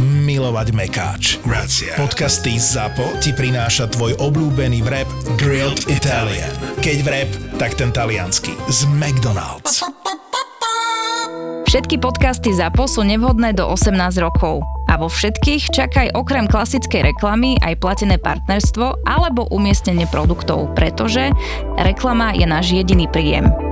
milovať mekáč. Grazie. Podcasty ZAPO ti prináša tvoj obľúbený vrep Grilled Italian. Keď vrep, tak ten talianský. Z McDonald's. Všetky podcasty ZAPO sú nevhodné do 18 rokov. A vo všetkých čakaj okrem klasickej reklamy aj platené partnerstvo alebo umiestnenie produktov, pretože reklama je náš jediný príjem.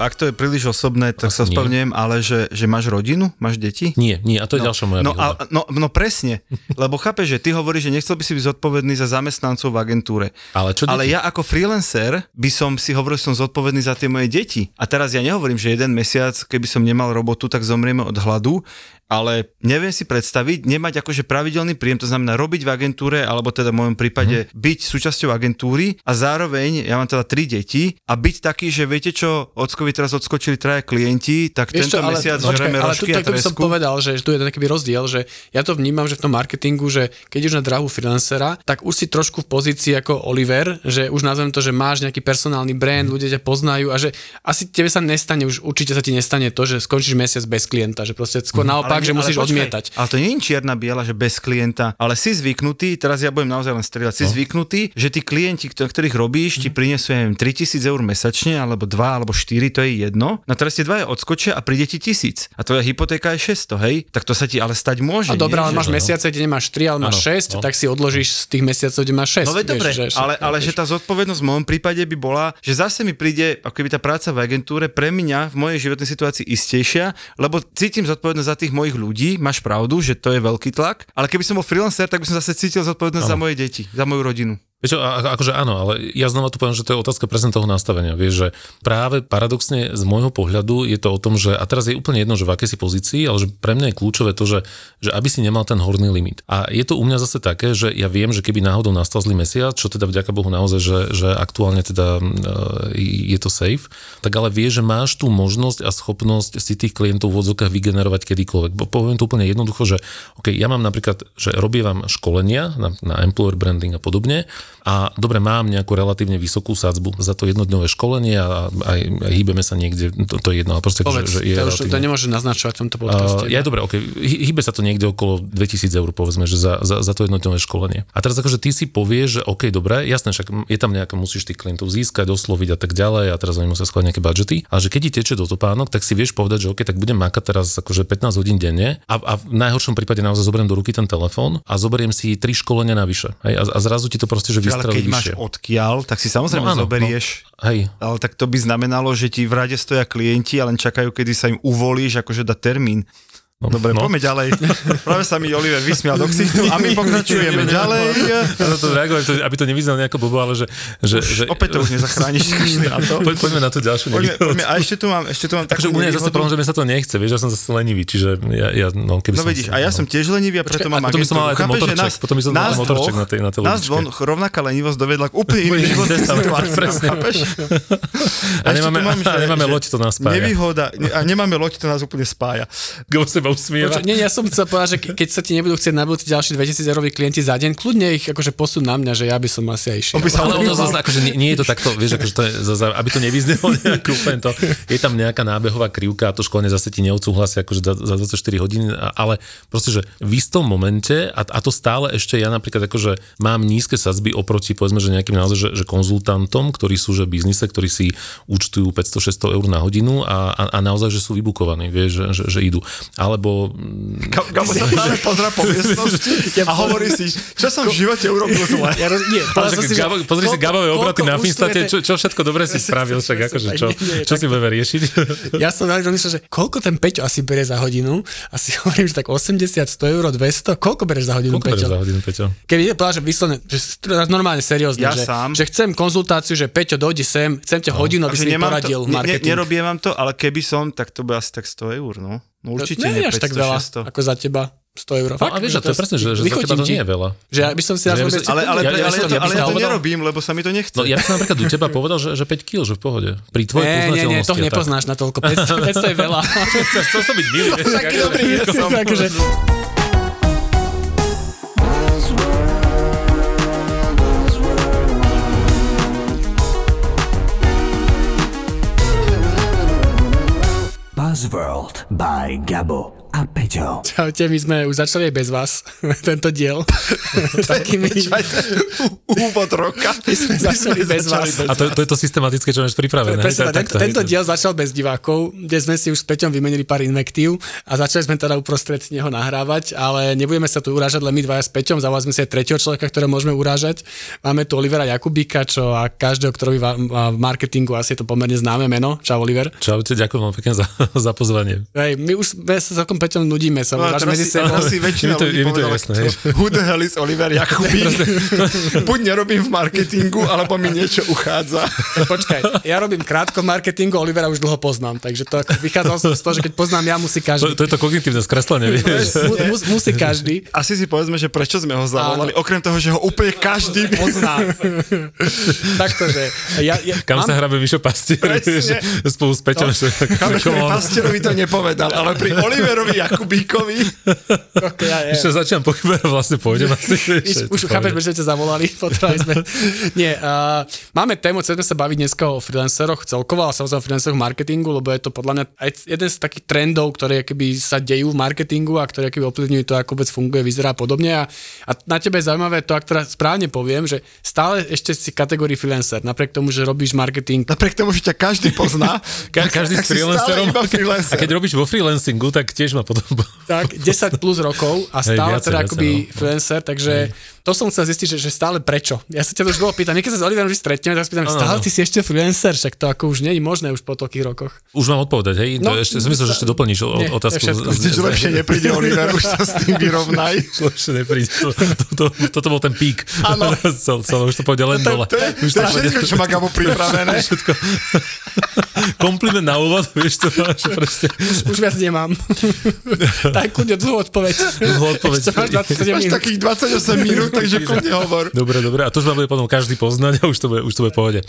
Ak to je príliš osobné, tak sa spevňujem, ale že, že máš rodinu? Máš deti? Nie, nie, a to je no, ďalšia moja no, výhoda. a, no, no presne, lebo chápeš, že ty hovoríš, že nechcel by si byť zodpovedný za zamestnancov v agentúre. Ale čo Ale deti? ja ako freelancer by som si hovoril, že som zodpovedný za tie moje deti. A teraz ja nehovorím, že jeden mesiac, keby som nemal robotu, tak zomrieme od hladu, ale neviem si predstaviť, nemať akože pravidelný príjem, to znamená robiť v agentúre, alebo teda v mojom prípade Mhm. byť súčasťou agentúry a zároveň, ja mám teda tri deti a byť taký, že viete čo, Ockovi teraz odskočili traja klienti, tak Vieš tento čo, ale, mesiac počkaj, žreme ale tu, rožky a tak to by som tresku. povedal, že tu je taký rozdiel, že ja to vnímam, že v tom marketingu, že keď už na drahu freelancera, tak už si trošku v pozícii ako Oliver, že už nazvem to, že máš nejaký personálny brand, ľudia ťa poznajú a že asi tebe sa nestane, už určite sa ti nestane to, že skončíš mesiac bez klienta, že proste skôr naopak, že Mhm. ale musíš počkaj, odmietať. Ale to nie je čierna biela, že bez klienta, ale si zvyknutý, teraz ja budem naozaj len strieľať, si no. zvyknutý, že tí klienti, kto- ktorých robíš, ti prinesú, ja neviem, 3000 eur mesačne, alebo 2, alebo 4, to je jedno. Na teraz tie dvaja odskočia a príde ti 1000. A tvoja hypotéka je 600, hej? Tak to sa ti ale stať môže. A dobré, nie? ale máš Že- mesiace, kde nemáš 3, ale máš Áno, 6, no. tak si odložíš z tých mesiacov, kde máš 6. No veď dobre, ale, ale že tá zodpovednosť v mojom prípade by bola, že zase mi príde, ako keby tá práca v agentúre pre mňa v mojej životnej situácii istejšia, lebo cítim zodpovednosť za tých mojich ľudí, máš pravdu, že to je veľký tlak, ale keby som bol freelancer, tak by som zase cítil zodpovednosť za moje deti, za moju rodinu. Vieš akože áno, ale ja znova tu poviem, že to je otázka presne toho nastavenia. Vieš, že práve paradoxne z môjho pohľadu je to o tom, že a teraz je úplne jedno, že v akej si pozícii, ale že pre mňa je kľúčové to, že, že aby si nemal ten horný limit. A je to u mňa zase také, že ja viem, že keby náhodou nastal zlý mesiac, čo teda vďaka Bohu naozaj, že, že aktuálne teda e, je to safe, tak ale vieš, že máš tú možnosť a schopnosť si tých klientov v odzokách vygenerovať kedykoľvek. Bo poviem to úplne jednoducho, že OK, ja mám napríklad, že robievam školenia na, na employer branding a podobne a dobre, mám nejakú relatívne vysokú sadzbu za to jednodňové školenie a aj, hýbeme sa niekde, to, to je jedno, ale proste, Povedz, že, že je to, už, to nemôže naznačovať v tomto podcaste. Uh, ja dobre, ok, hýbe sa to niekde okolo 2000 eur, povedzme, že za, za, za to jednotné školenie. A teraz akože ty si povieš, že ok, dobre, jasné, však je tam nejaké, musíš tých klientov získať, osloviť a tak ďalej a teraz oni musia skladať nejaké budžety, ale že keď ti teče do topánok, tak si vieš povedať, že ok, tak budem makať teraz akože 15 hodín denne a, a v najhoršom prípade naozaj zoberiem do ruky ten telefón a zoberiem si tri školenia navyše. Hej, a, a zrazu ti to proste, že Ale vystrelí keď máš vyššie. odkiaľ, tak si samozrejme No áno, zoberieš. Hej, Ale tak to by znamenalo, že ti v rade stoja klienti a len čakajú, kedy sa im uvolíš, akože dá termín. No, Dobre, no. poďme ďalej. Práve sa mi Oliver vysmial do ksichtu a my pokračujeme ďalej. Ja na to reagujem, aby to nevyznalo nejako blbo, ale že... že, že Opäť to už nezachrániš, kašli na to. Poď, poďme na to ďalšiu Poďme, poďme, a ešte tu mám, ešte tu mám Takže takú u mňa zase problém, že mi sa to nechce, vieš, ja som zase lenivý, čiže ja, ja no keby No som... vidíš, a ja som tiež lenivý a preto mám a potom by som mal aj ten agentúru. Motorček, potom by som mal nás motorček na tej- na tej Nás dvoch rovnaká lenivosť dovedla k úplne iným? A nemáme, loď, to nás spája. Nevýhoda, ne- a nemáme loď, to nás úplne spája. Seba usmieva. Počuť, nie, ja som chcel povedať, že ke- keď sa ti nebudú chcieť na budúci ďalší 2000 eurový klienti za deň, kľudne ich akože posún na mňa, že ja by som asi aj išiel. By sa Ale ono zase, akože nie, nie, je to takto, vieš, akože to je, zase, aby to nevyznelo nejak úplne to, je tam nejaká nábehová krivka a to školenie zase ti neodsúhlasia akože za, za 24 hodín, ale proste, že v istom momente, a, a to stále ešte ja napríklad akože mám nízke sadzby oproti povedzme, že nejakým naozaj, že, že konzultantom, ktorí sú že biznise, ktorí si účtujú 500-600 eur na hodinu a, a, a naozaj, že sú vybukovaní, vieš, že, že, že idú. Alebo Ga- Gabo sa stále pozera po miestnosti a hovorí si, čo som v živote urobil zle. Ja roz... Nie, Ale si, Gabo, pozri si koľko- Gabové obraty na Finstate, čo, čo všetko dobre si spravil, však akože čo, Nie, čo si budeme riešiť? Ja som veľmi rozmýšľal, že koľko ten Peťo asi berie za hodinu. Asi hovorím, že tak 80, 100 eur, 200. Koľko bereš za hodinu, Koľko Peťo? za hodinu, Peťo? Keby je že vyslovene, že normálne seriózne, Ja že, sám. že chcem konzultáciu, že Peťo, dojdi sem, chcem ťa hodinu, aby si mi poradil to, ne, marketing. nerobím vám to, ale keby som, tak to bude asi tak 100 eur, no. No určite nie nie, je až tak veľa, 500, 600. ako za teba. 100 eur. No a vieš, že to je presne, že, že za teba to nie je veľa. Že ja by som si Ja by Ale, ale, Ja- ale, ja ale, to ale ja to nerobím, lebo sa mi to nechce. No ja by som napríklad u teba povedal, že, že 5 kg, že v pohode. Pri tvojej Nie, nie, nie, poznateľnosti. to nepoznáš na toľko. 500, 500 je veľa. Chcel som byť milý. Taký dobrý Buzzworld by Gabo a Peťo. čaute, my sme už začali bez vás, tento diel. Takými, Úvod roka. my sme začali bez vás. A to, to je to systematické, čo máš pripravené. Presne, tak, tento, tento diel začal bez divákov, kde sme si už s Peťom vymenili pár invektív a začali sme teda uprostred neho nahrávať, ale nebudeme sa tu urážať len my dvaja s Peťom, zavolali sme si aj tretieho človeka, ktorého môžeme urážať. Máme tu Olivera Jakubíka, čo a každého, kto robí v marketingu, asi je to pomerne známe meno. Čau Oliver. Čaute, ďakujem vám pekne za, za pozvanie. Hej, my už sa celkom Peťom nudíme sa, No, a teraz medzi si, sebou. asi väčšina to- ľudí to povedala, jasné, who the hell is Oliver Jakubík? Buď nerobím v marketingu, alebo mi niečo uchádza. Počkaj, ja robím krátko v marketingu, Olivera už dlho poznám, takže to vychádzal som z toho, že keď poznám ja, musí To, každý. to je to kognitívne skreslenie, vieš. Mu, mus, musí každý. Asi si povedzme, že prečo sme ho zavolali, okrem toho, že ho úplne každý pozná. Takto, že ja, ja, Kam sa hrabe Mišo Pastier, spolu s Peťom. No. Chápeš, pri Pastierovi to nepovedal, ale pri Oliverovi Jakubíkovi okay, ja, ja. Ešte začínam pochybovať, vlastne pôjdem asi. Už, už chápeš, prečo ťa zavolali, potrebovali sme. Nie, uh, máme tému, chceme sa baviť dneska o freelanceroch celkovo, ale samozrejme o freelanceroch v marketingu, lebo je to podľa mňa aj jeden z takých trendov, ktoré keby sa dejú v marketingu a ktoré keby ovplyvňujú to, ako vôbec funguje, vyzerá a podobne. A, a na tebe je zaujímavé to, ak teda správne poviem, že stále ešte si kategórii freelancer, napriek tomu, že robíš marketing. napriek tomu, že ťa každý pozná, Ka- každý tak s si stále freelancerom. iba freelancer. A keď robíš vo freelancingu, tak tiež ma potom... Tak, 10 plus rokov a Hej, stále viacej, teda viacej, akoby no. freelancer, takže to som chcel zistiť, že, že stále prečo. Ja sa ťa to už dlho pýtam, niekedy sa s Oliverom vždy stretneme, tak sa pýtam, Áno, stále áno. ty si ešte freelancer, však to ako už nie je možné už po toľkých rokoch. Už mám odpovedať, hej? No, No, ešte, som myslel, že ešte doplníš nie, otázku. že lepšie nepríde Oliver, už sa s tým vyrovnaj. Lepšie nepríde. To, to, to, toto bol ten pík. Áno. Už to pôjde len dole. To je, Už to je všetko, čo má Gabo pripravené. všetko. Kompliment na úvod, vieš to máš proste. Už viac nemám. tak kľudne dlhú odpoveď. Dlhú odpoveď. Ešte máš 27 Máš takých 28 minút, takže kľudne hovor. Dobre, dobre, a to už ma bude potom každý poznať a už to bude, už to bude pohode.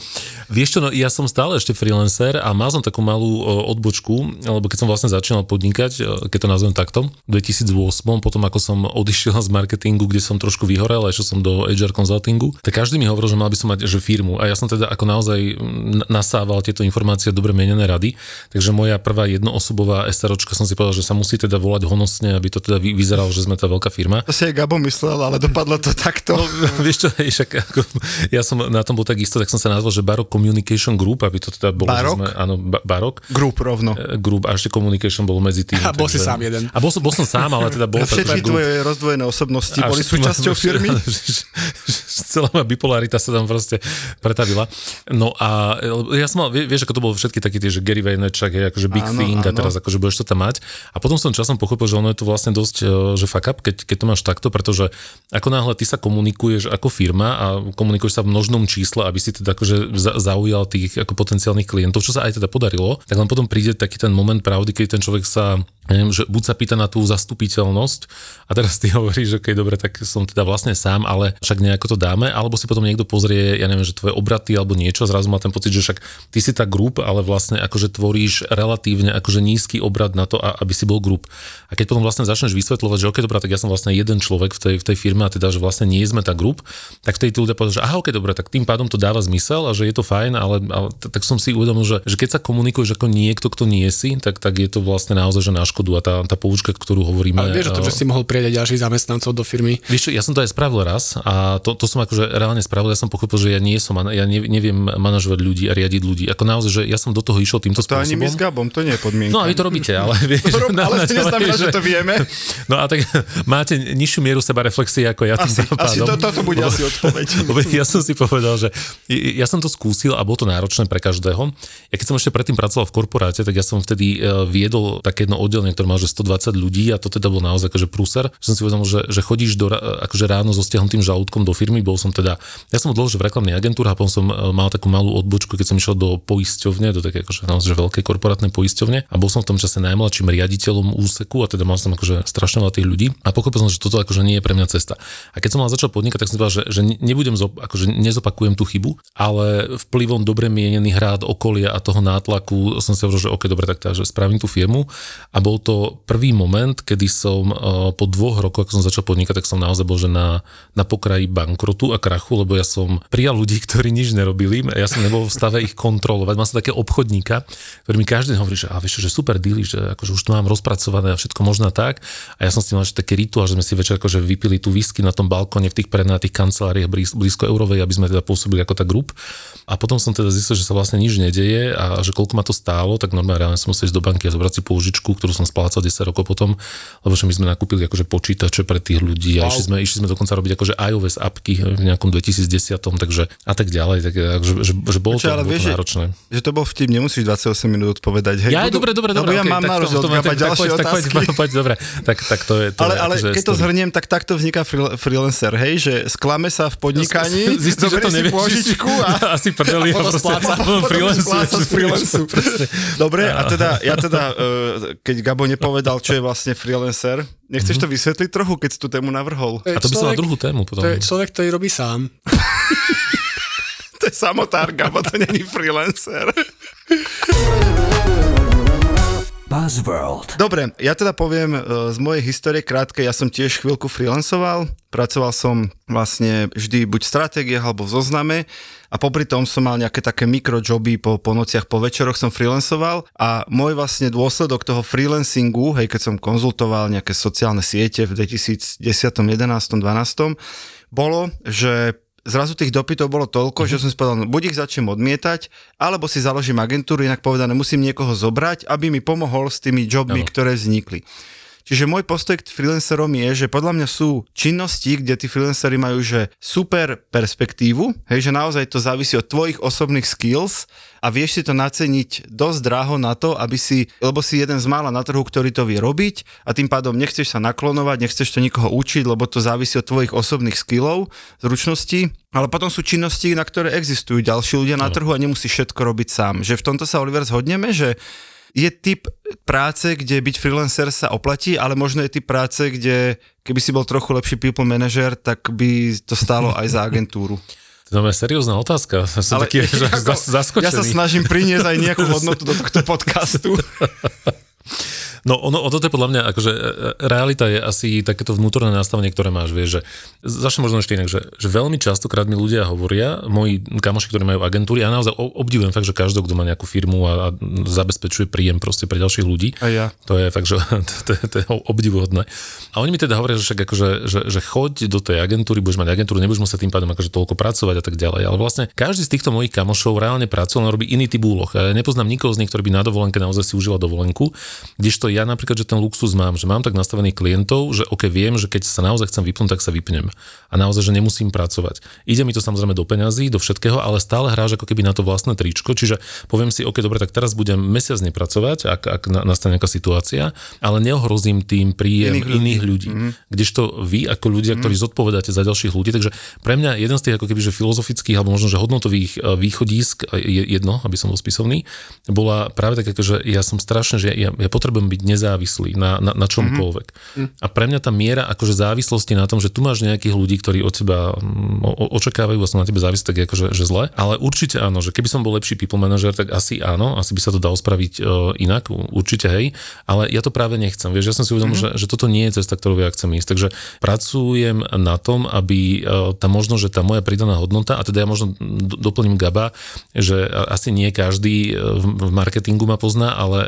Vieš čo, no ja som stále ešte freelancer a mal som takú malú o, odbočku, lebo keď som vlastne začínal podnikať, e, keď to nazvem takto, v 2008, potom ako som odišiel z marketingu, kde som trošku vyhorel a išiel som do HR consultingu, tak každý mi hovoril, že mal by som mať že firmu a ja som teda ako naozaj nasával tieto informácie dobre menené rady, takže moja prvá jednoosobová SROčka som si povedal, že sa musí teda volať honosne, aby to teda vy- vyzeralo, že sme tá veľká firma. To si aj Gabo myslel, ale dopadlo to takto. No, vieš čo, však ako, ja som na tom bol tak isto, tak som sa nazval, že Barok Communication Group, aby to teda bolo, Barok? sme, áno, ba- Barok Grup rovno. e, Group a ešte Communication bol medzi tým. A bol si sám jeden. A bol som, bol som sám, ale teda bol A všetky group. tvoje rozdvojené osobnosti A boli súčasťou firmy? Celá moja bipolarita sa tam proste pretavila. No a ja som mal, vie- vieš, ako to bolo všetky také tie, že Gary Vaynerchuk, je akože big Áno, thing a áno. teraz akože budeš to tam mať. A potom som časom pochopil, že ono je to vlastne dosť, e, že fuck up, keď, keď to máš takto, pretože ako náhle ty sa komunikuješ ako firma a komunikuješ sa v množnom čísle, aby si teda akože za- zaujal tých ako potenciálnych klientov, čo sa aj teda podarilo, tak len potom príde taký ten moment pravdy, keď ten človek sa, neviem, že buď sa pýta na tú zastupiteľnosť a teraz ty hovoríš, že okay, dobre, tak som teda vlastne sám, ale však nejako to dáme, alebo si potom niekto pozrie, ja neviem, že tvoje obraty alebo niečo, zrazu má ten pocit, že však ty si tá grup, ale vlastne akože tvoríš relatívne akože nízky obrad na to, aby si bol grup. A keď potom vlastne začneš vysvetľovať, že ok, dobrá, tak ja som vlastne jeden človek v tej, v tej firme a teda, že vlastne nie sme tá grup, tak vtedy ľudia povedia, že aha, ok, dobre, tak tým pádom to dáva zmysel a že je to fajn, ale, ale tak som si uvedomil, že, že keď sa komunikuješ ako niekto, kto nie si, tak, tak je to vlastne naozaj že na škodu a tá, tá poučka, ktorú hovoríme. Ale vieš o tom, eh, že si mohol prijať aj ďalších zamestnancov do firmy. Vieš čo, ja som to aj spravil raz a to, to som akože reálne spravil, ja som pochopil, že ja nie som, ja ne, neviem manažovať ľudí a riadiť ľudí. Ako naozaj, že ja som do toho išiel týmto To ani spôsobom. my s Gabom, to nie je podmienka. No a vy to robíte, ale vieš... Rob- ale to neznamená, že to vieme. No a tak máte nižšiu mieru seba reflexie ako ja tým Asi, pádom. asi to, toto bude asi odpoveď. Lebo ja som si povedal, že ja som to skúsil a bolo to náročné pre každého. Ja keď som ešte predtým pracoval v korporáte, tak ja som vtedy eh, viedol také jedno oddelenie oddelenie, ktoré má že 120 ľudí a to teda bol naozaj akože prúser. Že som si uvedomil, že, že chodíš do, akože ráno so stiahnutým žalúdkom do firmy, bol som teda, ja som dlho, že v reklamnej agentúre a potom som e, mal takú malú odbočku, keď som išiel do poisťovne, do také akože naozaj veľké korporátne poisťovne a bol som v tom čase najmladším riaditeľom úseku a teda mal som akože strašne veľa tých ľudí a pochopil som, že toto akože nie je pre mňa cesta. A keď som mal začal podnikať, tak som povedal, že, že nebudem, zo, akože nezopakujem tú chybu, ale vplyvom dobre mienených rád okolia a toho nátlaku som si hovoril, že OK, dobre, tak že spravím tú firmu a bol to prvý moment, kedy som uh, po dvoch rokoch, ako som začal podnikať, tak som naozaj bol, že na, na pokraji bankrotu a krachu, lebo ja som prijal ľudí, ktorí nič nerobili, ja som nebol v stave ich kontrolovať. Mám som také obchodníka, ktorý mi každý hovorí, že, a vieš, že super dealy, že akože už to mám rozpracované a všetko možno tak. A ja som s tým mal taký rituál, že sme si večer akože vypili tú whisky na tom balkóne v tých prenajatých kanceláriách blízko Eurovej, aby sme teda pôsobili ako tá grup. A potom som teda zistil, že sa vlastne nič nedeje a že koľko ma to stálo, tak normálne som musel ísť do banky a zobrať si pôžičku, ktorú som splácal 10 rokov potom, lebo že my sme nakúpili akože počítače pre tých ľudí a wow. išli, sme, išli sme dokonca robiť akože iOS appky v nejakom 2010, takže a tak ďalej, tak, že, že, že bolo Počuť, to, ale bolo vieš, to náročné. Že, že to bol vtip, nemusíš 28 minút odpovedať. Hej, ja, budú, dobre, dobre, dobre. Ja okay, mám na rozdiel, ďalšie tak, otázky. Tak, poď, poď, dobre, tak, tak to je. To ale, je, ale akože keď to zhrniem, tak takto vzniká freelancer, hej, že sklame sa v podnikaní, Zistí, že to nevieš, pôžičku a, asi prdeli a freelancu. freelancu. Dobre, a teda, ja teda, e, keď Gabo nepovedal, čo je vlastne freelancer, nechceš to vysvetliť trochu, keď si tú tému navrhol? A to by som na druhú tému potom. To je človek, ktorý robí sám. to je samotár, Gabo, to není freelancer. Buzzworld. Dobre, ja teda poviem e, z mojej histórie krátke, ja som tiež chvíľku freelancoval, pracoval som vlastne vždy buď v stratégiách alebo v zozname. A popri tom som mal nejaké také mikrojoby po, po nociach, po večeroch som freelancoval. A môj vlastne dôsledok toho freelancingu, hej, keď som konzultoval nejaké sociálne siete v 2010, 11, 12, bolo, že zrazu tých dopytov bolo toľko, mm-hmm. že som si povedal, no, buď ich začnem odmietať, alebo si založím agentúru, inak povedané, musím niekoho zobrať, aby mi pomohol s tými jobmi, no. ktoré vznikli. Čiže môj postoj k freelancerom je, že podľa mňa sú činnosti, kde tí freelancery majú že super perspektívu, hej, že naozaj to závisí od tvojich osobných skills a vieš si to naceniť dosť draho na to, aby si, lebo si jeden z mála na trhu, ktorý to vie robiť a tým pádom nechceš sa naklonovať, nechceš to nikoho učiť, lebo to závisí od tvojich osobných skillov, zručností, ale potom sú činnosti, na ktoré existujú ďalší ľudia na trhu a nemusíš všetko robiť sám. Že v tomto sa Oliver zhodneme, že je typ práce, kde byť freelancer sa oplatí, ale možno je typ práce, kde keby si bol trochu lepší people manager, tak by to stálo aj za agentúru. To je seriózna otázka. Som ale taký, ako, zaskočený. Ja sa snažím priniesť aj nejakú hodnotu do tohto podcastu. No ono, toto je podľa mňa, akože e, e, realita je asi takéto vnútorné nastavenie, ktoré máš, vieš, že začne možno ešte inak, že, že veľmi častokrát mi ľudia hovoria, moji kamoši, ktorí majú agentúry, ja naozaj obdivujem fakt, že každý, kto má nejakú firmu a, a zabezpečuje príjem proste pre ďalších ľudí. A ja. To je fakt, že to, to, to je obdivuhodné. A oni mi teda hovoria, že však akože, že, že choď do tej agentúry, budeš mať agentúru, nebudeš musieť tým pádom akože toľko pracovať a tak ďalej. Ale vlastne každý z týchto mojich kamošov reálne pracuje, len robí iný typ úloh. Ja nepoznám nikoho z nich, ktorý by na dovolenke naozaj si užíval dovolenku, kdežto ja napríklad, že ten luxus mám, že mám tak nastavených klientov, že ok, viem, že keď sa naozaj chcem vypnúť, tak sa vypnem. A naozaj, že nemusím pracovať. Ide mi to samozrejme do peňazí, do všetkého, ale stále hráš ako keby na to vlastné tričko, čiže poviem si, ok, dobre, tak teraz budem mesiac nepracovať, ak, ak nastane nejaká situácia, ale neohrozím tým príjem iných. Iných ľudí. Mm-hmm. Kdežto vy ako ľudia, ktorí mm-hmm. zodpovedáte za ďalších ľudí, takže pre mňa jeden z tých ako keby že filozofických alebo možno že hodnotových e, východísk, e, je jedno, aby som bol spisovný, bola práve tak, že ja som strašne, že ja, ja potrebujem byť nezávislý na, na, na čomkoľvek. Mm-hmm. A pre mňa tá miera akože závislosti na tom, že tu máš nejakých ľudí, ktorí od teba mm, o, očakávajú a sú na tebe závislí, tak je akože že zle. Ale určite áno, že keby som bol lepší people manager, tak asi áno, asi by sa to dalo spraviť uh, inak, určite hej. Ale ja to práve nechcem. Vieš, ja som si uvedomil, mm-hmm. že, že toto nie je cesta, ktorou ja chcem ísť. Takže pracujem na tom, aby uh, tá možno, že tá moja pridaná hodnota, a teda ja možno doplním Gaba, že asi nie každý v marketingu ma pozná, ale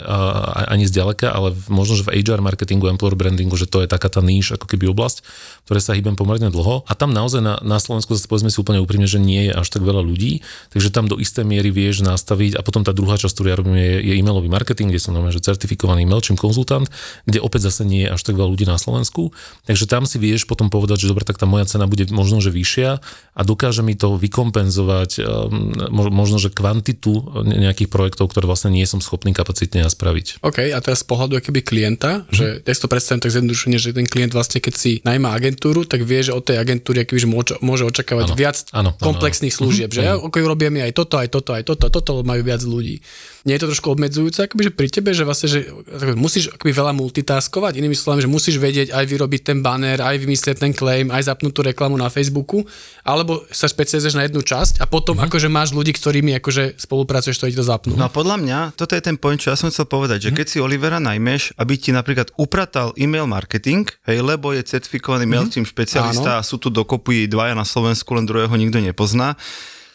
ani zďaleka, ale možno, že v HR marketingu, employer brandingu, že to je taká tá níž, ako keby oblasť, ktoré sa hýbem pomerne dlho. A tam naozaj na, na Slovensku zase povedzme si úplne úprimne, že nie je až tak veľa ľudí, takže tam do istej miery vieš nastaviť a potom tá druhá časť, ktorú ja robím, je, je e-mailový marketing, kde som normálne, že certifikovaný mailčím konzultant, kde opäť zase nie je až tak veľa ľudí na Slovensku. Takže tam si vieš potom povedať, že dobre, tak tá moja cena bude možno, že vyššia a dokáže mi to vykompenzovať um, možno, že kvantitu nejakých projektov, ktoré vlastne nie som schopný kapacitne spraviť. OK, a teraz z pohľadu pohľadu akoby klienta, že ja si to predstavím tak zjednodušene, že ten klient vlastne keď si najmá agentúru, tak vie, že od tej agentúry akoby, že môže, môže očakávať Áno, viac áno, komplexných služieb, že? Ja, okay, urobia mi aj toto, aj toto, aj toto, toto majú viac ľudí. Nie je to trošku obmedzujúce akoby, že pri tebe, že vlastne, že akoby musíš akoby veľa multitaskovať, inými slovami, že musíš vedieť aj vyrobiť ten banner, aj vymyslieť ten claim, aj zapnúť tú reklamu na Facebooku, alebo sa špecializuješ na jednu časť a potom mm-hmm. akože máš ľudí, ktorými akože spolupracuješ, ktorí to zapnú. No a podľa mňa, toto je ten point, čo ja som chcel povedať, že keď si Olivera najmeš, aby ti napríklad upratal e-mail marketing, hej, lebo je certifikovaný MailChimp špecialista a sú tu dokopy dvaja na Slovensku, len druhého nikto nepozná,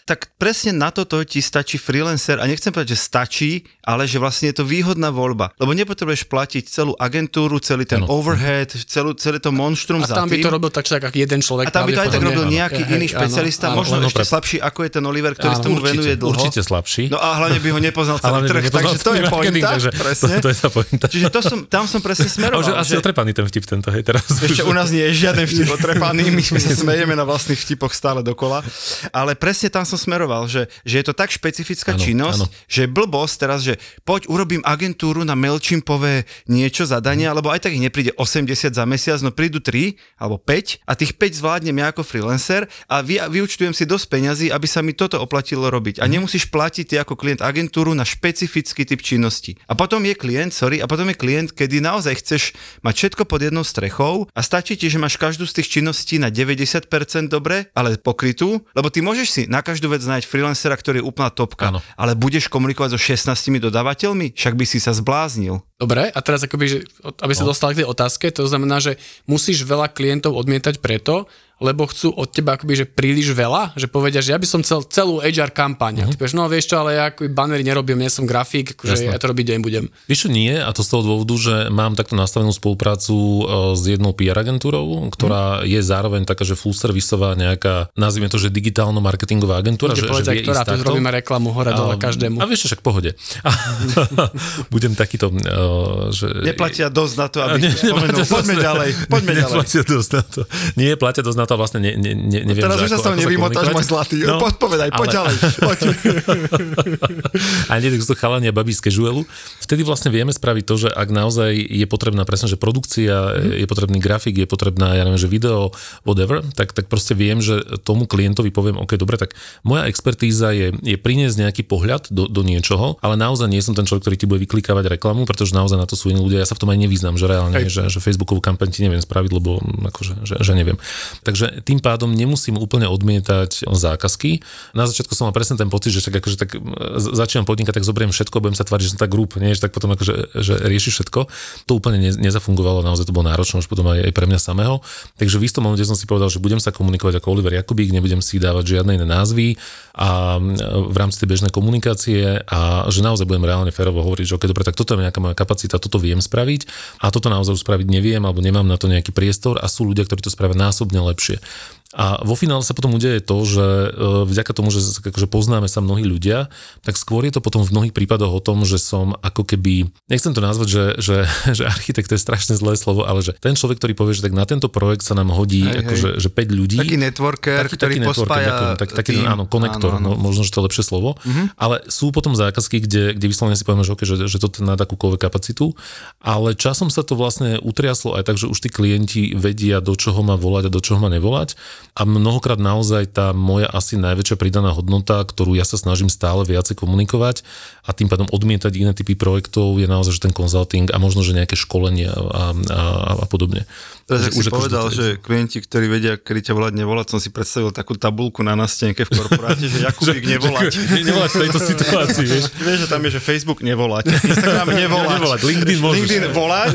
tak presne na toto ti stačí freelancer a nechcem povedať, že stačí, ale že vlastne je to výhodná voľba, lebo nepotrebuješ platiť celú agentúru, celý ten Áno. overhead, celú, celé to monštrum a za tam by to robil tak, tak jeden človek. a tam by to aj tak robil nejaký Hej, iný áno, špecialista, áno. možno len ešte opred- slabší, ako je ten Oliver, ktorý sa Áno, tomu venuje určite, dlho. určite slabší. No a hlavne by ho nepoznal celý trh, nepoznal takže to je pointa, takže presne. To, to je tá pointa. Čiže to som, tam som presne smeroval. už je asi že- otrepaný ten vtip tento, hej, teraz. ešte u nás nie je žiaden vtip otrepaný, my sme sa smejeme na vlastných vtipoch stále dokola. Ale presne tam som smeroval, že, že je to tak špecifická Áno, činnosť, áno. že blbosť teraz, že poď urobím agentúru na MailChimpové niečo zadanie, Mhm. alebo aj tak ich nepríde 80 za mesiac, no prídu 3 alebo 5 a tých 5 zvládnem ja ako freelancer a vy, vyučtujem si dosť peňazí, aby sa mi toto oplatilo robiť. A Mhm. nemusíš platiť ty ako klient agentúru na špecifický typ činnosti. A potom je klient, sorry, a potom je klient, kedy naozaj chceš mať všetko pod jednou strechou a stačí ti, že máš každú z tých činností na 90% dobre, ale pokrytú, lebo ty môžeš si na každú vec nájsť freelancera, ktorý je úplná topka, Áno. ale budeš komunikovať so 16 dodávateľmi, však by si sa zbláznil. Dobre, a teraz akoby, že, aby sa No. dostal k tej otázke, to znamená, že musíš veľa klientov odmietať preto, lebo chcú od teba akoby, že príliš veľa, že povedia, že ja by som chcel celú HR kampaň. Uh-huh. A ty povieš, no vieš čo, ale ja akoby bannery nerobím, nie som grafík, akože Jasné. ja to robiť nebudem. Vieš čo, nie, a to z toho dôvodu, že mám takto nastavenú spoluprácu e, s jednou PR agentúrou, ktorá je zároveň taká, že full servisová nejaká, nazvime to, že digitálno-marketingová agentúra, Že, že, že povedz aj, vie ktorá, tu robíme reklamu hore dole každému. A vieš čo, však pohode. Budem takýto, uh, že... Neplatia dosť na to, aby Ne- si spomenul. Poďme dosť- ďalej, poďme ďalej. Neplatia dosť na to. Nie, platia dosť na to a vlastne ne, ne, ne, neviem, Teraz že už sa ako nevymotáš, môj zlatý. No, Poď povedaj, poď ale- ďalej. Poď. a nie tak sú to chalania babí z casualu. Vtedy vlastne vieme spraviť to, že ak naozaj je potrebná presne, že produkcia, Mhm. je potrebný grafik, je potrebná, ja neviem, že video, whatever, tak, tak proste viem, že tomu klientovi poviem, OK, dobre, tak moja expertíza je, je priniesť nejaký pohľad do, do niečoho, ale naozaj nie som ten človek, ktorý ti bude vyklikávať reklamu, pretože naozaj na to sú iní ľudia, ja sa v tom aj nevyznam, že reálne, Hej. že, že Facebookovú kampaň ti neviem spraviť, lebo akože, že, že neviem. Takže tým pádom nemusím úplne odmietať zákazky. Na začiatku som mal presne ten pocit, že však akože tak e, začínam podnikať, tak zoberiem všetko, budem sa tváriť, že som tak grup, nie, že tak potom akože, že rieši všetko. To úplne ne, nezafungovalo, naozaj to bolo náročné už potom aj, aj pre mňa samého. Takže v istom momente som si povedal, že budem sa komunikovať ako Oliver Jakubík, nebudem si dávať žiadne iné názvy a e, v rámci tej bežnej komunikácie a že naozaj budem reálne férovo hovoriť, že okay, dobre, tak toto je nejaká moja kapacita, toto viem spraviť a toto naozaj spraviť neviem alebo nemám na to nejaký priestor a sú ľudia, ktorí to spravia násobne lepšie. A vo finále sa potom udeje to, že e, vďaka tomu, že akože poznáme sa mnohí ľudia, tak skôr je to potom v mnohých prípadoch o tom, že som ako keby, nechcem to nazvať, že, že, že architekt je strašne zlé slovo, ale že ten človek, ktorý povie, že tak na tento projekt sa nám hodí Hej, hej. akože, že 5 ľudí. Taký networker, ktorý networker, pospája ďakujem, tak, taký tým. áno, konektor, Áno, áno. Mo, možno, že to je lepšie slovo, ale sú potom zákazky, kde, kde vyslovene si povieme, že, okay, že, že to na takúkoľvek kapacitu, ale časom sa to vlastne utriaslo aj tak, že už tí klienti vedia, do čoho má volať a do čoho má nevolať a mnohokrát naozaj tá moja asi najväčšia pridaná hodnota, ktorú ja sa snažím stále viacej komunikovať a tým pádom odmietať iné typy projektov je naozaj že ten consulting a možno, že nejaké školenie a, a, a podobne. Teraz, si akože povedal, že klienti, ktorí vedia, kedy ťa volať, nevolať, som si predstavil takú tabulku na nástenke v korporáte, že Jakubík nevolať. Ne- nevolať v tejto situácii, vieš. Vieš, že tam je, že Facebook nevolať, Instagram nevolať, Nevolať, LinkedIn môžeš. LinkedIn volať,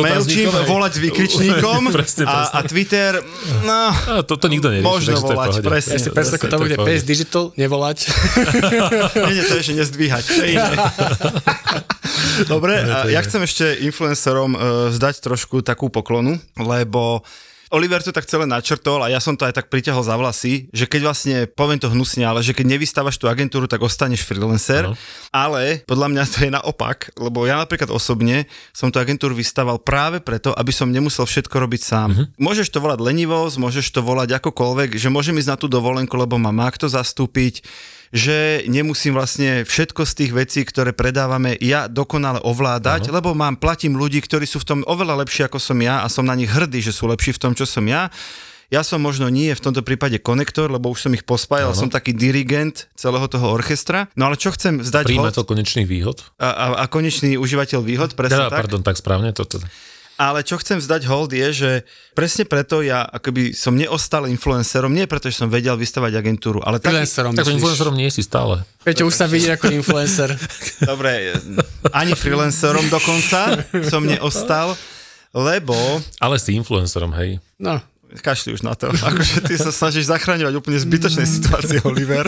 Mailchimp volať s vykričníkom Presne, a, presne. a Twitter, no, A to, to nikto nerieši. Možno volať, presne. Ja si predstav, ako tam bude. PS Digital, nevolať. nie, nie, to je, že nezdvíhať. Dobre, a ja chcem ešte influencerom uh, zdať trošku takú poklonu, lebo Oliver to tak celé načrtol a ja som to aj tak priťahol za vlasy, že keď vlastne, poviem to hnusne, ale že keď nevystávaš tú agentúru, tak ostaneš freelancer, Áno. ale podľa mňa to je naopak, lebo ja napríklad osobne som tú agentúru vystával práve preto, aby som nemusel všetko robiť sám. Mhm. Môžeš to volať lenivosť, môžeš to volať akokoľvek, že môžem ísť na tú dovolenku, lebo ma má kto zastúpiť, že nemusím vlastne všetko z tých vecí, ktoré predávame, ja dokonale ovládať, lebo mám, platím ľudí, ktorí sú v tom oveľa lepší ako som ja a som na nich hrdý, že sú lepší v tom, čo som ja. Ja som možno nie v tomto prípade konektor, lebo už som ich pospájal, Áno. som taký dirigent celého toho orchestra. No ale čo chcem zdať hold Príjimateľ konečných výhod. a, a, a konečný užívateľ výhod, presne Teda, tak. pardon, tak správne to teda. Ale čo chcem vzdať hold je, že presne preto ja akoby som neostal influencerom, nie preto, že som vedel vystavať agentúru, ale taký, Freelancerom Tak influencerom nie si stále. Peťo, už sa vidí ako influencer. dobre, ani freelancerom dokonca som neostal, lebo Ale si influencerom, hej. No, kašli už na to. Akože ty sa snažíš zachraňovať úplne zbytočné situácie, Oliver.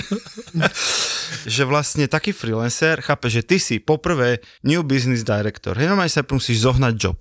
že vlastne taký freelancer chápe, že ty si poprvé new business director. Hej, normálne sa musíš zohnať job.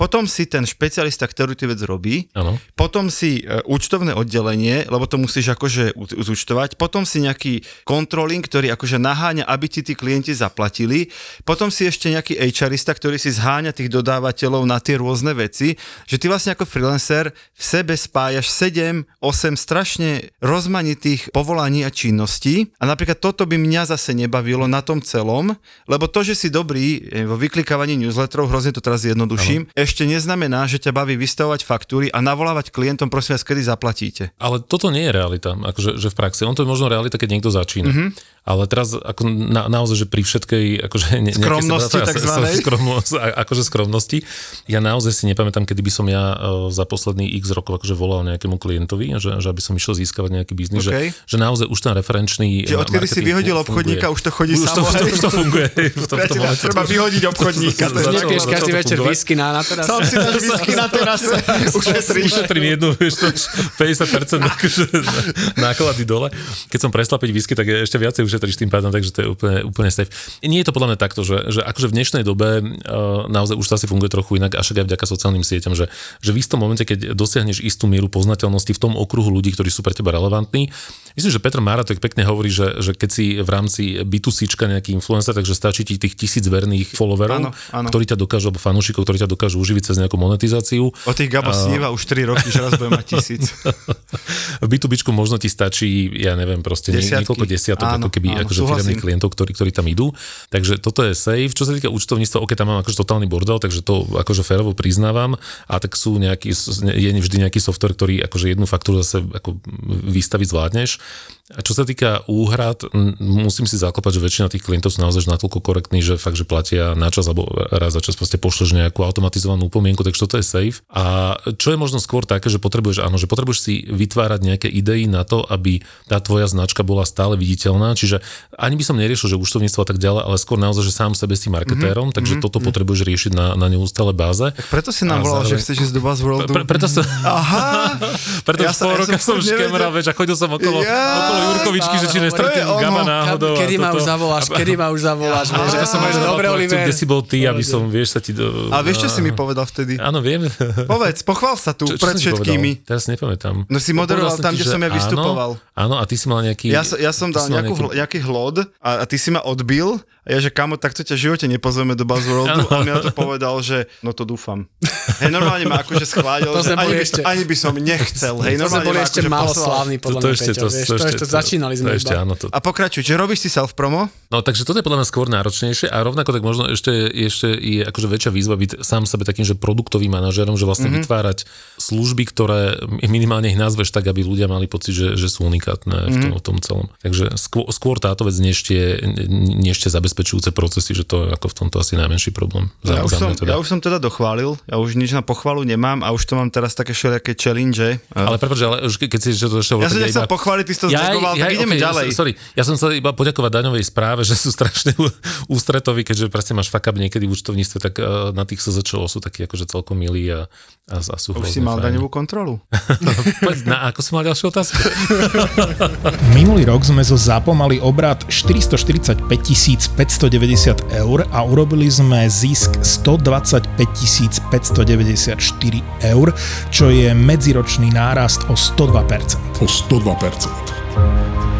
Potom si ten špecialista, ktorý tú vec robí. Áno. Potom si e, účtovné oddelenie, lebo to musíš akože zúčtovať. Potom si nejaký controlling, ktorý akože naháňa, aby ti tí klienti zaplatili. Potom si ešte nejaký HRista, ktorý si zháňa tých dodávateľov na tie rôzne veci. Že ty vlastne ako freelancer v sebe spájaš 7, 8 strašne rozmanitých povolaní a činností. A napríklad toto by mňa zase nebavilo na tom celom, lebo to, že si dobrý e, vo vyklikávaní newsletterov, hrozne to teraz zjednoduším, ešte neznamená, že ťa baví vystavovať faktúry a navolávať klientom, prosím vás, kedy zaplatíte. Ale toto nie je realita, akože že v praxi. On to je možno realita, keď niekto začína. Mhm. Mm-hmm. Ale teraz ako na, naozaj, že pri všetkej akože ne, Skromnosti sebra- takzvanej. skromnosť, akože skromnosti. Ja naozaj si nepamätám, kedy by som ja e, za posledný x rokov akože volal nejakému klientovi, že, že aby som išiel získavať nejaký biznis, OK. že, že naozaj už ten referenčný Že ma- odkedy si vyhodil obchodníka, funguje. už to chodí už to, samo, už to, už to funguje. V tom, tom momente treba vyhodiť obchodníka. nepiješ každý večer whisky na, na teraz. Sám si dáš whisky na terase, ušetríš. Ušetrím jednu, vieš, to, 50% akože náklady dole. Keď som prestal piť whisky, tak ešte viacej ušetríš tým pádom, takže to je úplne, úplne safe. Nie je to podľa mňa takto, že, že akože v dnešnej dobe uh, naozaj už to asi funguje trochu inak, až aj vďaka sociálnym sieťam, že, že v istom momente, keď dosiahneš istú mieru poznateľnosti v tom okruhu ľudí, ktorí sú pre teba relevantní, myslím, že Petr Mára to pekne hovorí, že, že keď si v rámci B2C nejaký influencer, takže stačí ti tých tisíc verných followerov, Áno, áno. ktorí ťa dokážu, alebo fanúšikov, ktorí ťa dokážu uživiť cez nejakú monetizáciu. O tých Gabo sníva už 3 roky, že raz bude mať tisíc. V B2B možno ti stačí, ja neviem, proste Desiatky. niekoľko desiatok, Áno, ako keby áno, akože firemných klientov, ktorí, ktorí tam idú. Takže toto je safe. Čo sa týka účtovníctva, ok, tam mám akože totálny bordel, takže to akože férovo priznávam. A tak sú nejaký, je vždy nejaký software, ktorý akože jednu faktúru zase ako vystaviť zvládneš. A čo sa týka úhrad, musím si zaklopať, že väčšina tých klientov sú naozaj natoľko korektní, že fakt, že platia na čas alebo raz za čas proste pošleš nejakú automatizovanú upomienku, takže toto je safe. A čo je možno skôr také, že potrebuješ, áno, že potrebuješ si vytvárať nejaké idei na to, aby tá tvoja značka bola stále viditeľná. Čiže ani by som neriešil, že účtovníctvo a tak ďalej, ale skôr naozaj, že sám sebe si marketérom, takže toto potrebuješ riešiť na, na neustále báze. Preto si nám volal, že zároveň- chceš ísť do Buzzworldu. Pre, preto sa, Aha! preto Ja už pol roka som som nevedel. vieš, a chodil som okolo, Ja, okolo Jurkovičky, že či ono. Gaba náhodou. Kedy ma už zavoláš, kedy ma už zavoláš, ja som že dobre, Oliver. Kde si bol ty, aby som, vieš, sa ti... A vieš, čo si mi povedal vtedy? Áno, viem. Povedz, pochvál sa tu pred som všetkými. Teraz nepamätám. No si moderoval tam, kde že som ja vystupoval. Áno, a ty si mal nejaký... Ja, som- som dal nejakú, nejaký- hlod a, a ty si ma odbil ja, že kamo, takto ťa v živote nepozveme do Buzzworldu. A on mi na to povedal, že no to dúfam. Hej, normálne ma akože schválil, To že ani, ešte- ani by som nechcel. Hej, To sme normálne boli ma ešte akože málo poslal. slávni, To, podľa to mňa, ešte, Peťo, to, vieš, to, to ešte, ešte začínali sme to ešte, áno, to, A pokračuj, čiže robíš si self-promo? No takže toto je podľa mňa skôr náročnejšie a rovnako tak možno ešte, ešte je akože väčšia výzva byť sám sebe takým, že produktovým manažerom, že vlastne mm-hmm. vytvárať služby, ktoré minimálne ich nazveš tak, aby ľudia mali pocit, že, že sú unikátne v tom, v tom celom. Takže skôr, skôr táto vec než tie, než tie zabezpečujúce procesy, že to je ako v tomto asi najmenší problém. Za, Ja už, som, teda. ja už som teda dochválil, ja už nič na pochvalu nemám a už to mám teraz také všelijaké challenge. Ale prepáč, ale už ke- keď si že to ešte ja som nechcel iba- pochváliť, ty si to znegoval, tak ideme okay, ďalej. Sorry, ja som chcel iba poďakovať daňovej správe, že sú strašne ústretoví, keďže presne máš fuck up niekedy v účtovníctve, tak uh, na tých SZČO sú takí akože celkom milí a, a, a sú Už si mal fajn. daňovú kontrolu. Na, ako si mal ďalšiu otázku? Minulý rok sme zo ZAPO mali obrad 445 590 eur a urobili sme zisk 125 594 eur, čo je medziročný nárast o 102%. o 102%.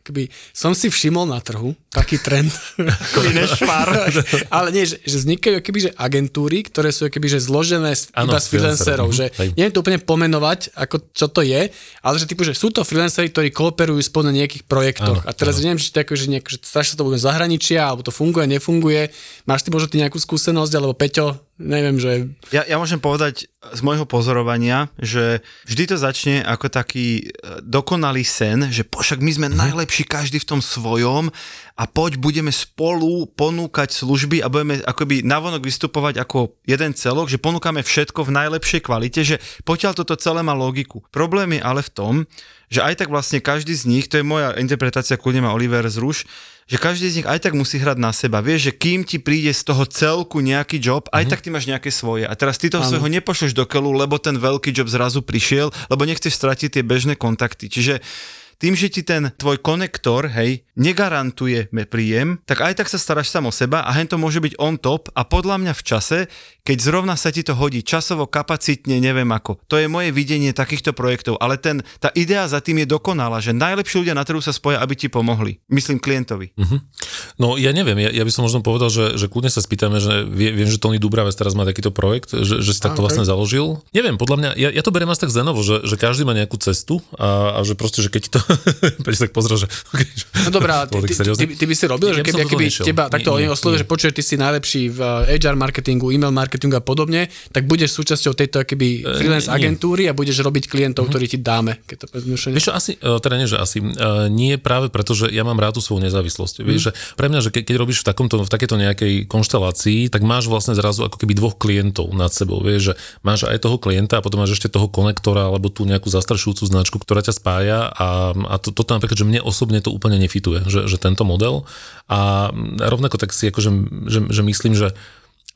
keby som si všimol na trhu taký trend. ale nie, že, že vznikajú keby, že agentúry, ktoré sú keby, že zložené z, Áno, iba z freelancerov. Že neviem to úplne pomenovať, ako, čo to je, ale že, typu, že sú to freelanceri, ktorí kooperujú spolu na nejakých projektoch. Áno, a teraz neviem, či to, ako, že, nejak, že strašne to bude zahraničia, alebo to funguje, nefunguje. Máš ty možno ty nejakú skúsenosť, alebo Peťo, neviem, že Ja, ja môžem povedať z môjho pozorovania, že vždy to začne ako taký e, dokonalý sen, že pošak my sme najlepší každý v tom svojom a poď budeme spolu ponúkať služby a budeme akoby navonok vystupovať ako jeden celok, že ponúkame všetko v najlepšej kvalite, že potiaľ toto celé má logiku. Problém je ale v tom, že aj tak vlastne každý z nich, to je moja interpretácia, kľudne má Oliver z Ruš, že každý z nich aj tak musí hrať na seba. Vieš, že kým ti príde z toho celku nejaký job, aj tak ty máš nejaké svoje. A teraz ty toho svojho nepošleš do keľu, lebo ten veľký job zrazu prišiel, lebo nechceš stratiť tie bežné kontakty. Čiže tým, že ti ten tvoj konektor, hej, negarantuje me- príjem, tak aj tak sa staráš sám o seba a hen to môže byť on top a podľa mňa v čase, keď zrovna sa ti to hodí časovo, kapacitne, neviem ako. To je moje videnie takýchto projektov, ale ten, tá idea za tým je dokonalá, že najlepší ľudia na trhu sa spoja, aby ti pomohli. Myslím klientovi. No ja neviem, ja, ja by som možno povedal, že, že kľudne sa spýtame, že vie, viem, že Tony Dubravec teraz má takýto projekt, že, že si takto okay. vlastne založil. Neviem, podľa mňa, ja, ja to beriem asi tak zenovo, že, že každý má nejakú cestu a, a že proste, že keď to, Peť tak pozrel, že... Okay, No dobrá, ty, ty, ty, ty by si robil, že keby, keby teba takto oni oslovili, že počuje, ty si najlepší v eh, HR marketingu, e-mail marketingu a podobne, tak budeš súčasťou tejto keby freelance nie. Mhm. agentúry a budeš robiť klientov, ktorí ti dáme. Keď to Vieš čo, asi, e, teda nie, že asi, nie práve preto, že ja mám rád tú svoju nezávislosť. Vieš, že pre mňa, že ke, keď robíš v, takomto, v takéto nejakej konštelácii, tak máš vlastne zrazu ako keby dvoch klientov nad sebou. Vieš, že máš aj toho klienta a potom máš ešte toho konektora alebo tú nejakú zastrašujúcu značku, ktorá ťa spája a, a to, toto napríklad, že mne osobne to úplne nefituje, že, že tento model. A rovnako tak si akože, že, že myslím, že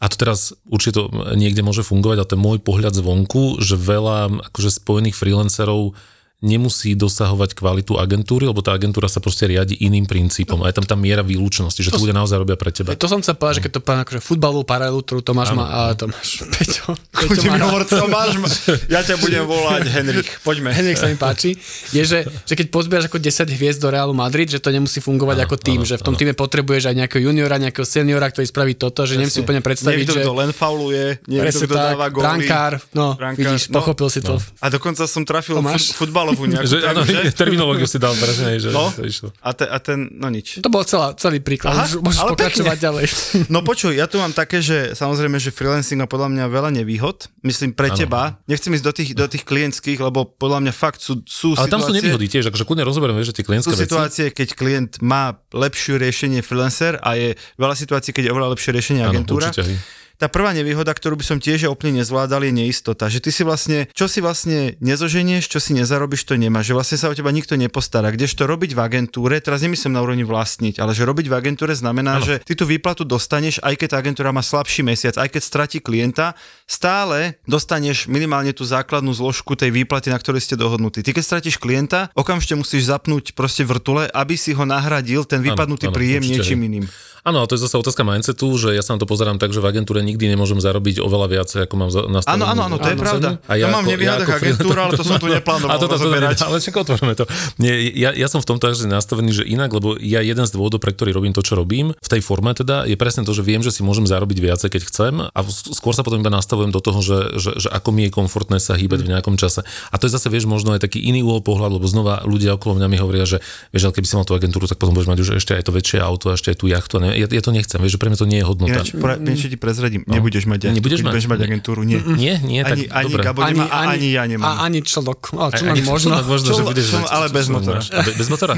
a to teraz určite to niekde môže fungovať, ale to je môj pohľad zvonku, že veľa akože spojených freelancerov nemusí dosahovať kvalitu agentúry, lebo tá agentúra sa proste riadi iným princípom. A je tam tá miera výlučnosti, že to ľudia naozaj robia pre teba. To som chcel povedať, že keď to poviem akože futbalovú paralelu, ktorú Tomáš má, a Tomáš, Peťo, Peťo má, hovor, co máš, ma- ja ťa budem volať Henrik, poďme. Henrik sa mi páči, je, že, že keď pozbieraš ako 10 hviezd do Realu Madrid, že to nemusí fungovať ako tým, že v tom týme potrebuješ aj nejakého juniora, nejakého seniora, ktorý spraví toto, že si úplne predstaviť, Niekto, že... kto len fauluje, niekto, kto dáva góly. brankár, no, Brankár, vidíš, no. pochopil si to. A dokonca som trafil Tomáš? Futbalovú nejakú. Že, áno, takže- terminológiu si dal presne, že No. to išlo. A, te, a ten, no nič. To bol celá, celý príklad, Aha, Môžeš- môžeš ale pokračovať pekne. ďalej. No počuj, ja tu mám také, že samozrejme, že freelancing má podľa mňa veľa nevýhod. Myslím pre Áno. teba. Nechcem ísť do tých, do tých klientských, lebo podľa mňa fakt sú, sú Ale tam sú situácie, nevýhody tiež, akože kľudne rozoberieme, že tie sú klientské veci. situácie, keď klient má lepšie riešenie freelancer a je veľa situácií, keď je oveľa lepšie riešenie agentúra. určite, hej. Tá prvá nevýhoda, ktorú by som tiež úplne nezvládal, je neistota. Že ty si vlastne, čo si vlastne nezoženieš, čo si nezarobíš, to nemáš. Že vlastne sa o teba nikto nepostará. Kdežto robiť v agentúre, teraz nemyslím na úrovni vlastniť, ale že robiť v agentúre znamená, že ty tú výplatu dostaneš, aj keď tá agentúra má slabší mesiac, aj keď stratí klienta, stále dostaneš minimálne tú základnú zložku tej výplaty, na ktorej ste dohodnutí. Ty keď stratíš klienta, okamžite musíš zapnúť proste vrtule, aby si ho nahradil ten vypadnutý áno, príjem určite, niečím iným. Áno, a to je zase otázka mindsetu, že ja sa na to pozerám tak, že v agentúre nikdy nemôžem zarobiť oveľa viac, ako mám nastavenú. Áno, áno, áno, to je pravda. A To mám v nevýhodách freelancer- agentúra, ale to som tu neplánoval A to, to, to, rozoberať. ale však otvoríme to. Nie, ja, ja som v tomto až nastavený, že inak, lebo ja jeden z dôvodov, pre ktorý robím to, čo robím, v tej forme teda, je presne to, že viem, že si môžem zarobiť viacej, keď chcem a skôr sa potom iba nastavujem do toho, že, že, že ako mi je komfortné sa hýbať v nejakom čase. A to je zase, vieš, možno aj taký iný uhol pohľadu, lebo znova ľudia okolo mňa mi hovoria, že vieš, ale keby si mal tú agentúru, tak potom budeš mať už ešte aj to väčšie auto, ešte aj tú jachtu. A, ja, ja to nechcem, vieš, že pre mňa to nie je hodnota. Ináč, niečo ti prezradím, nebudeš mať. No. Nebudeš Keď mať? agentúru, nie. Nie, nie, tak Ani, ani. Gabo nemá, a ani ja nemám. A ani člnok. A člnok aj- možno. člnok možno, že budeš mať- ale bez motora. Bez motora?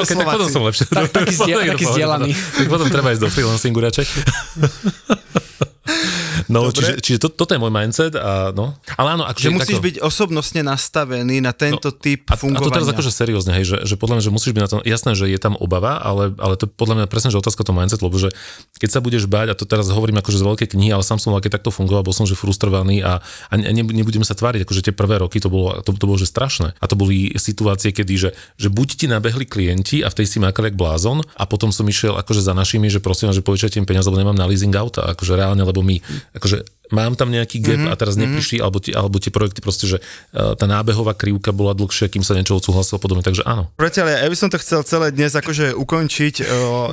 Tak potom som lepšie. Tak- taký zdie- Potom je to taký pohode, vzdielaný. potom- Tak potom treba ísť do freelancingu radšej. No, Dobre. čiže, čiže to, toto je môj mindset a no. Ale áno, akože Že musíš takto, byť osobnostne nastavený na tento typ a, a to fungovania. teraz akože seriózne, hej, že, že podľa mňa, že musíš byť na tom, jasné, že je tam obava, ale, ale to podľa mňa presne, že otázka to mindset, lebo že keď sa budeš báť, a to teraz hovorím akože z veľkej knihy, ale sám som keď takto fungoval, bol som že frustrovaný a, a ne, ne- nebudeme sa tváriť, akože tie prvé roky to bolo, to, to bolo že strašné. A to boli situácie, kedy, že, že buď ti nabehli klienti a v tej si jak blázon a potom som išiel akože za našimi, že prosím že požičajte im peniaze, lebo nemám na leasing auta, akože reálne, lebo my, akože mám tam nejaký gap mm-hmm. a teraz neprišli, alebo, tie, alebo tie projekty proste, že uh, tá nábehová krivka bola dlhšia, kým sa niečo odsúhlasilo podobne, takže áno. Priatelia, ja by som to chcel celé dnes akože ukončiť o,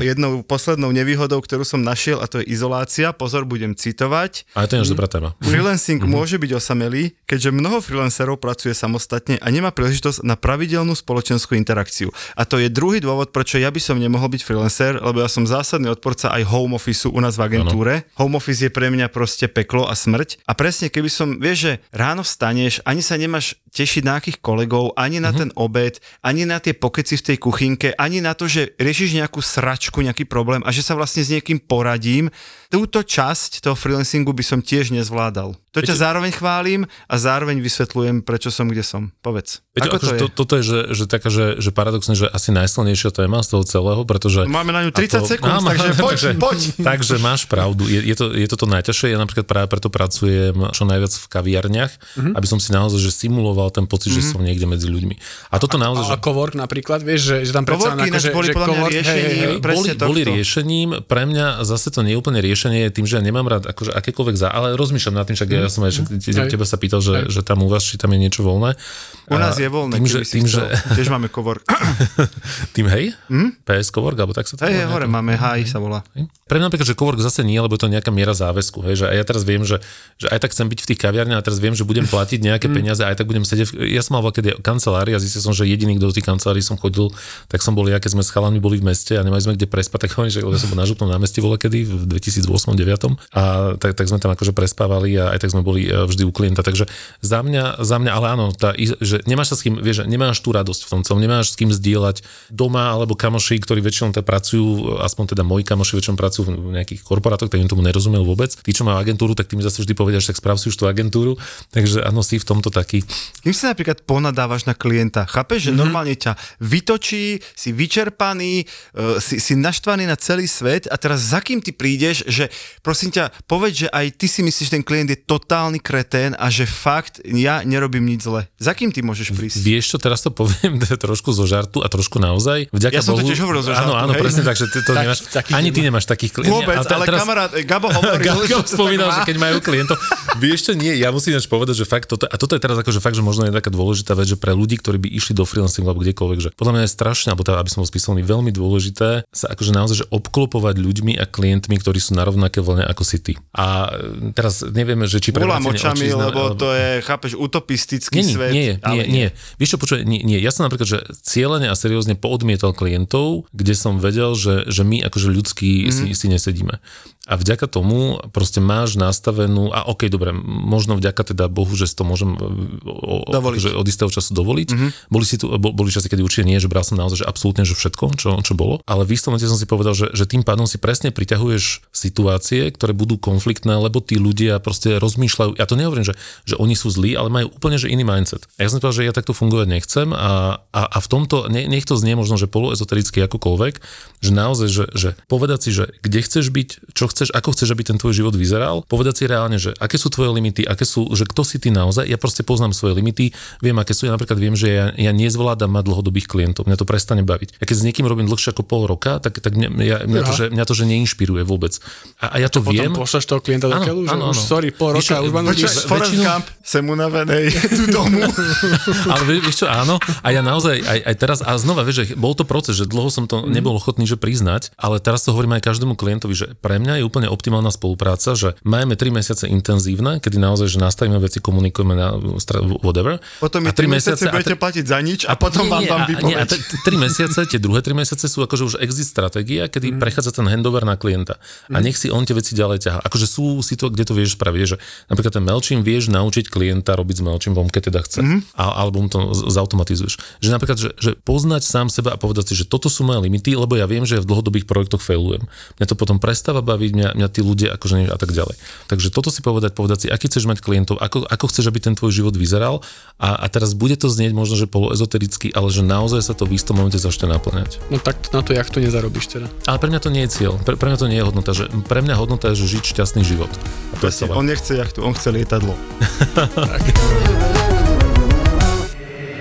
jednou poslednou nevýhodou, ktorú som našiel a to je izolácia. Pozor, budem citovať. Ale to je náš dobrá téma. Freelancing môže byť osamelý, keďže mnoho freelancerov pracuje samostatne a nemá príležitosť na pravidelnú spoločenskú interakciu. A to je druhý dôvod, prečo ja by som nemohol byť freelancer, lebo ja som zásadný odporca aj home office u nás v agentúre. Home office je pre mňa proste peklo a smrť. A presne keby som, vieš, že ráno vstaneš, ani sa nemáš tešiť na akých kolegov, ani na ten obed, ani na tie pokeci v tej kuchynke, ani na to, že riešiš nejakú sračku, nejaký problém a že sa vlastne s niekým poradím. Túto časť toho freelancingu by som tiež nezvládal. To ťa zároveň chválim a zároveň vysvetľujem, prečo som, kde som. Povedz. Peťo, Ako to akože je? to, toto je, že, že taká, že, že paradoxne, že asi najsilnejšia téma z toho celého, pretože... Máme na ňu a 30 sekúnd, Áno, takže poď, takže, poď. Takže máš pravdu, je, je, to, je to to najťažšie, ja napríklad práve preto pracujem čo najviac v kaviarniach, Mhm. aby som si naozaj že simuloval ten pocit, že som niekde medzi ľuďmi. A toto naozaj, že... A cowork napríklad, vieš, že, že tam predsa Coworky ináč boli podľa mňa riešením hej, presne boli, tohto. boli riešením, pre mňa zase to nie je úplne riešenie tým, že ja nemám rád akože akékoľvek za, ale rozmýšľam nad tým, však ja som aj však te- Hej. teba sa pýtal, že, že tam u vás, či tam je niečo voľné. U nás A je voľné, tým, že, tým, že, Tiež máme cowork. tým hej, PS Cowork, alebo tak sa to Hej, hore máme, haj sa volá. Hej. Pre mňa napríklad, že cowork zase nie, lebo je to nejaká miera záväzku. Hej, že a ja teraz viem, že, že aj tak chcem byť v tých kaviarniach a teraz viem, že budem platiť nejaké peniaze a aj tak budem sedieť. V, ja som mal veľké kancelárii a zistil som, že jediný, kto do tých kancelárií som chodil, tak som bol ja, keď sme s chalami boli v meste a nemali sme kde prespať, tak hovorím, že lebo som bol na župnom námestí voľa kedy v 2008-2009 a tak, tak, sme tam akože prespávali a aj tak sme boli e, vždy u klienta. Takže za mňa, za mňa ale áno, tá, že nemáš sa s kým, vieš, nemáš tú radosť v tom celom, nemáš s kým zdieľať doma alebo kamoši, ktorí väčšinou teda pracujú, aspoň teda moji kamoši väčšinou pracujú v nejakých korporátoch, tak im tomu nerozumel vôbec. Tí, čo majú agentúru, tak tým zase vždy povedia, že tak sprav si už tú agentúru. Takže áno, si v tomto taký. Kým si napríklad ponadávaš na klienta, chápeš, že mm-hmm. normálne ťa vytočí, si vyčerpaný, uh, si, si naštvaný na celý svet a teraz za kým ty prídeš, že prosím ťa, povedz, že aj ty si myslíš, že ten klient je totálny kretén a že fakt ja nerobím nič zle. Za kým ty môžeš prísť? Vieš čo, teraz to poviem trošku zo žartu a trošku naozaj. Vďaka Ja som to Bohu, tiež hovoril zo žartu, Áno, áno, hej. presne tak, že ty to Tak- nemáš, ani ty nemá. nemáš takých klientov. Vôbec, ale, kamarát, eh, Gabo hovoril, Gabo to spomínal, že keď majú klientov. Vieš čo, nie, ja musím ináč povedať, že fakt toto, a toto je teraz akože fakt, že možno je taká dôležitá vec, že pre ľudí, ktorí by išli do freelancingu alebo kdekoľvek, že podľa mňa je strašne, alebo teda, aby som bol spísaný, veľmi dôležité sa akože naozaj že obklopovať ľuďmi a klientmi, ktorí sú na rovnaké vlne ako si ty. A e, teraz nevieme, že či prevracenie očami, lebo alebo- to je, chápeš, utopistický nie, nie, svet. nie, nie, ale nie. Vieš čo, počuj, nie, nie. Ja som napríklad, že cieľene a seriózne poodmietal klientov, kde som vedel, že, že my akože ľudskí mm-hmm. si, si nesedíme. A vďaka tomu proste máš nastavenú, a ok, dobre, možno vďaka teda Bohu, že si to môžem Dovoliť. že od istého času dovoliť. Mm-hmm. Boli, si tu, bo- boli časy, kedy určite nie, že bral som naozaj, že absolútne, že všetko, čo, čo bolo. Ale v momente som si povedal, že, že tým pádom si presne priťahuješ situácie, ktoré budú konfliktné, lebo tí ľudia proste rozmýšľajú. Ja to nehovorím, že, že oni sú zlí, ale majú úplne že iný mindset. A ja som povedal, že ja takto fungovať nechcem a, a, a v tomto, ne, nech to znie možno, že poloezotericky akokoľvek, že naozaj, že, že povedať si, že kde chceš byť, čo chceš, ako chceš, aby ten tvoj život vyzeral, povedať si reálne, že aké sú tvoje limity, aké sú, že kto si ty naozaj, ja proste poznám svoje limity, viem, aké sú, ja napríklad viem, že ja, ja nezvládam mať dlhodobých klientov, mňa to prestane baviť. Ja keď s niekým robím dlhšie ako pol roka, tak, tak mňa, ja, mňa, to, že, mňa to, že neinšpiruje vôbec. A, a ja to Potom viem. pošleš toho klienta do keľu, že áno, už áno. sorry, pol roka, čo, už. Počkaj, Forrest väčšinu- Gump, sem unavenej, tu domu. Ale vie- vieš čo, áno, a ja naozaj aj, aj teraz, a znova, vieš, že bol to proces, že dlho som to nebol ochotný, že priznať, ale teraz to hovorím aj každému klientovi, že pre mňa je úplne optimálna spolupráca, že máme 3 mesiace intenzívne, kedy naozaj, že nastavíme veci, komunikujeme na stra- whatever. Potom A 3 tri mesiace a budete tri- platiť za nič a potom vám nie, dám a- nie, a t- t- tri mesiace, tie druhé tri mesiace sú akože už exit stratégia, kedy Mhm. mm. prechádza ten handover na klienta. A nech si on tie veci ďalej ťahá. Akože sú si to, kde to vieš spraviť, že napríklad ten MailChimp vieš naučiť klienta robiť s MailChimpom, keď teda chce. Mhm. Mm. A, alebo mu to zautomatizuješ. Že napríklad, že, že poznať sám seba a povedať si, že toto sú moje limity, lebo ja viem, že v dlhodobých projektoch failujem. Mňa to potom prestáva baviť, mňa, mňa tí ľudia akože nie, a tak ďalej. Takže toto si povedať, povedať si, aký chceš mať klientov, ako, ako chceš, aby ten tvoj život vyzeral a, a teraz bude to znieť možno, že poloezotericky, ale že naozaj sa to v istom momente začne naplňať. No tak na to jachtu nezarobíš teda. Ale pre mňa to nie je cieľ, pre, pre mňa to nie je hodnota, že pre mňa hodnota je, že žiť šťastný život. A to je Presne, on nechce jachtu, on chce lietadlo.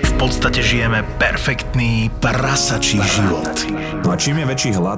V podstate žijeme perfektný prasačí život. No a čím je väčší hlad,